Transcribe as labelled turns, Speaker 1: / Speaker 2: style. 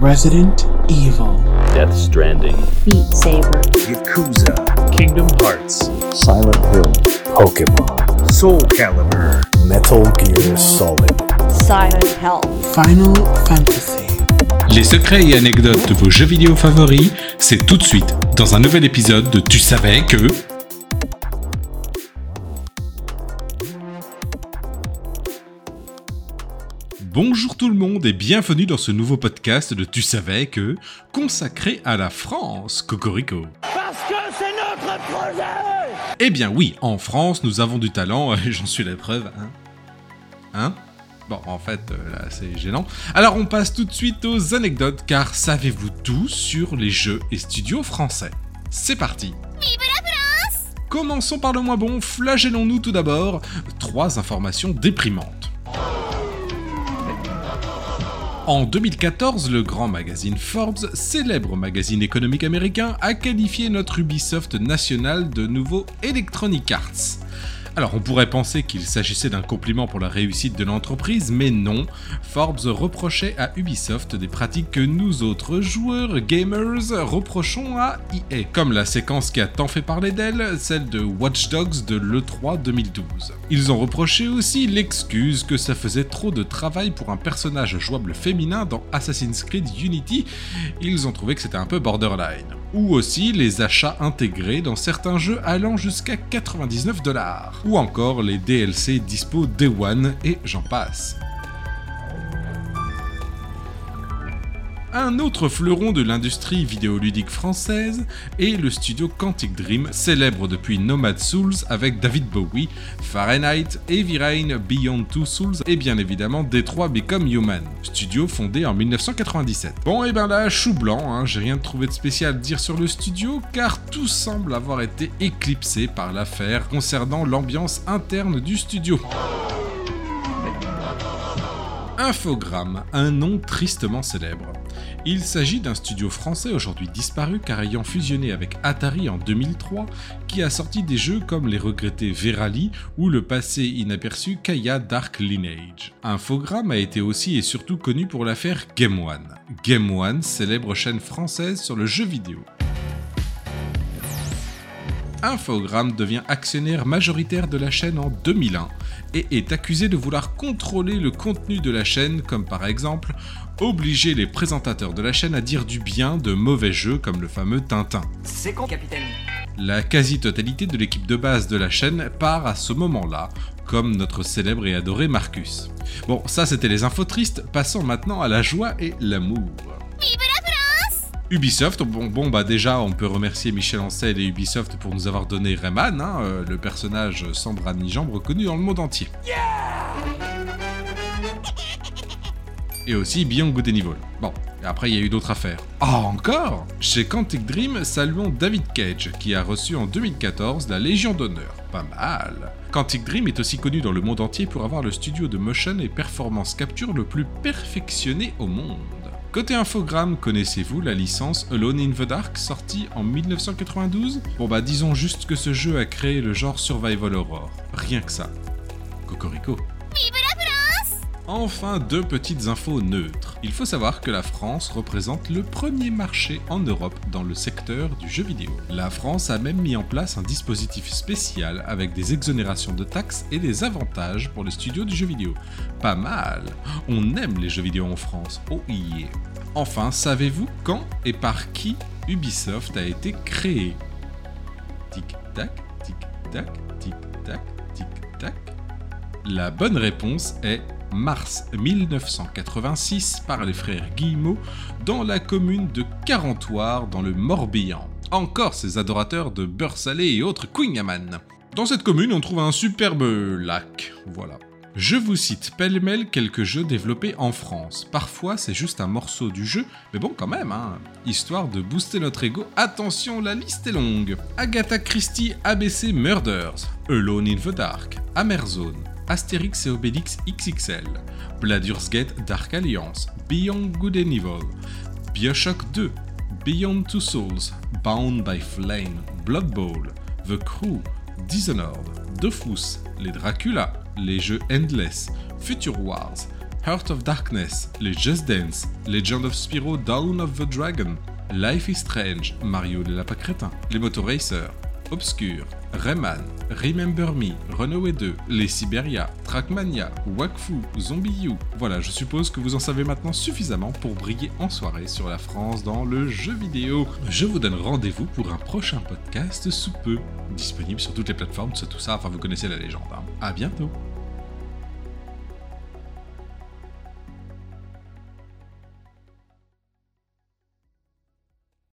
Speaker 1: Resident Evil,
Speaker 2: Death Stranding,
Speaker 3: Beat Saber,
Speaker 4: Yakuza,
Speaker 5: Kingdom Hearts,
Speaker 4: Silent Hill,
Speaker 6: Pokemon,
Speaker 4: Soul Calibur,
Speaker 6: Metal Gear Solid,
Speaker 3: Silent Hill.
Speaker 1: Final Fantasy.
Speaker 5: Les secrets et anecdotes de vos jeux vidéo favoris, c'est tout de suite dans un nouvel épisode de Tu savais que... Bonjour tout le monde et bienvenue dans ce nouveau podcast de Tu savais que, consacré à la France, Cocorico.
Speaker 7: Parce que c'est notre projet
Speaker 5: Eh bien oui, en France, nous avons du talent, et j'en suis la preuve, hein Hein? Bon, en fait, euh, là, c'est gênant. Alors, on passe tout de suite aux anecdotes, car savez-vous tout sur les jeux et studios français? C'est parti Commençons par le moins bon, flagellons-nous tout d'abord. Trois informations déprimantes. En 2014, le grand magazine Forbes, célèbre magazine économique américain, a qualifié notre Ubisoft national de nouveau Electronic Arts. Alors on pourrait penser qu'il s'agissait d'un compliment pour la réussite de l'entreprise, mais non, Forbes reprochait à Ubisoft des pratiques que nous autres joueurs gamers reprochons à EA, comme la séquence qui a tant fait parler d'elle, celle de Watch Dogs de l'E3 2012. Ils ont reproché aussi l'excuse que ça faisait trop de travail pour un personnage jouable féminin dans Assassin's Creed Unity, ils ont trouvé que c'était un peu borderline. Ou aussi les achats intégrés dans certains jeux allant jusqu'à 99 dollars. Ou encore les DLC dispo Day One et j'en passe. Un autre fleuron de l'industrie vidéoludique française est le studio Quantic Dream, célèbre depuis Nomad Souls avec David Bowie, Fahrenheit, Heavy Rain, Beyond Two Souls et bien évidemment Detroit Become Human, studio fondé en 1997. Bon et ben là, chou blanc, hein, j'ai rien trouvé de spécial à dire sur le studio car tout semble avoir été éclipsé par l'affaire concernant l'ambiance interne du studio. Infogrames, un nom tristement célèbre. Il s'agit d'un studio français aujourd'hui disparu car ayant fusionné avec Atari en 2003, qui a sorti des jeux comme les regrettés Verali ou le passé inaperçu Kaya Dark Lineage. Infogrames a été aussi et surtout connu pour l'affaire Game One. Game One, célèbre chaîne française sur le jeu vidéo. Infogrames devient actionnaire majoritaire de la chaîne en 2001 et est accusé de vouloir contrôler le contenu de la chaîne comme par exemple obliger les présentateurs de la chaîne à dire du bien de mauvais jeux comme le fameux Tintin.
Speaker 7: C'est con, capitaine?
Speaker 5: La quasi-totalité de l'équipe de base de la chaîne part à ce moment-là, comme notre célèbre et adoré Marcus. Bon, ça c'était les infos tristes, passons maintenant à la joie et l'amour. Ubisoft, bon, bon bah déjà on peut remercier Michel Ancel et Ubisoft pour nous avoir donné Rayman, hein, euh, le personnage sans bras ni jambes reconnu dans le monde entier. et aussi Beyond Good and Evil. Bon, et après il y a eu d'autres affaires. Ah encore? Chez Quantic Dream, saluons David Cage, qui a reçu en 2014 la Légion d'honneur. Pas mal. Quantic Dream est aussi connu dans le monde entier pour avoir le studio de motion et performance capture le plus perfectionné au monde. Côté infogramme, connaissez-vous la licence Alone in the Dark sortie en 1992 Bon bah disons juste que ce jeu a créé le genre Survival Horror. Rien que ça. Cocorico. Enfin, deux petites infos neutres. Il faut savoir que la France représente le premier marché en Europe dans le secteur du jeu vidéo. La France a même mis en place un dispositif spécial avec des exonérations de taxes et des avantages pour les studios du jeu vidéo. Pas mal On aime les jeux vidéo en France. Oh yeah Enfin, savez-vous quand et par qui Ubisoft a été créé? Tic-tac, tic-tac, tic-tac, tic-tac. La bonne réponse est mars 1986 par les frères Guillemot dans la commune de Carentoire dans le Morbihan. Encore ces adorateurs de beurre salé et autres Quingaman. Dans cette commune, on trouve un superbe lac. Voilà. Je vous cite pêle-mêle quelques jeux développés en France. Parfois, c'est juste un morceau du jeu, mais bon, quand même, hein. Histoire de booster notre ego, attention, la liste est longue. Agatha Christie ABC Murders, Alone in the Dark, Amerzone, Astérix et Obélix XXL, Bladur's Gate Dark Alliance, Beyond Good and Evil, Bioshock 2, Beyond Two Souls, Bound by Flame, Blood Bowl, The Crew, Dishonored, Dofus, les Dracula, les jeux Endless, Future Wars, Heart of Darkness, les Just Dance, Legend of Spyro Dawn of the Dragon, Life is Strange, Mario les lapins crétins, les Motoracers, Obscure, Rayman, Remember Me, Runaway 2, les Siberia, Trackmania, Wakfu, Zombie U. Voilà, je suppose que vous en savez maintenant suffisamment pour briller en soirée sur la France dans le jeu vidéo. Je vous donne rendez-vous pour un prochain podcast sous peu, disponible sur toutes les plateformes, tout ça, enfin vous connaissez la légende. Hein. À bientôt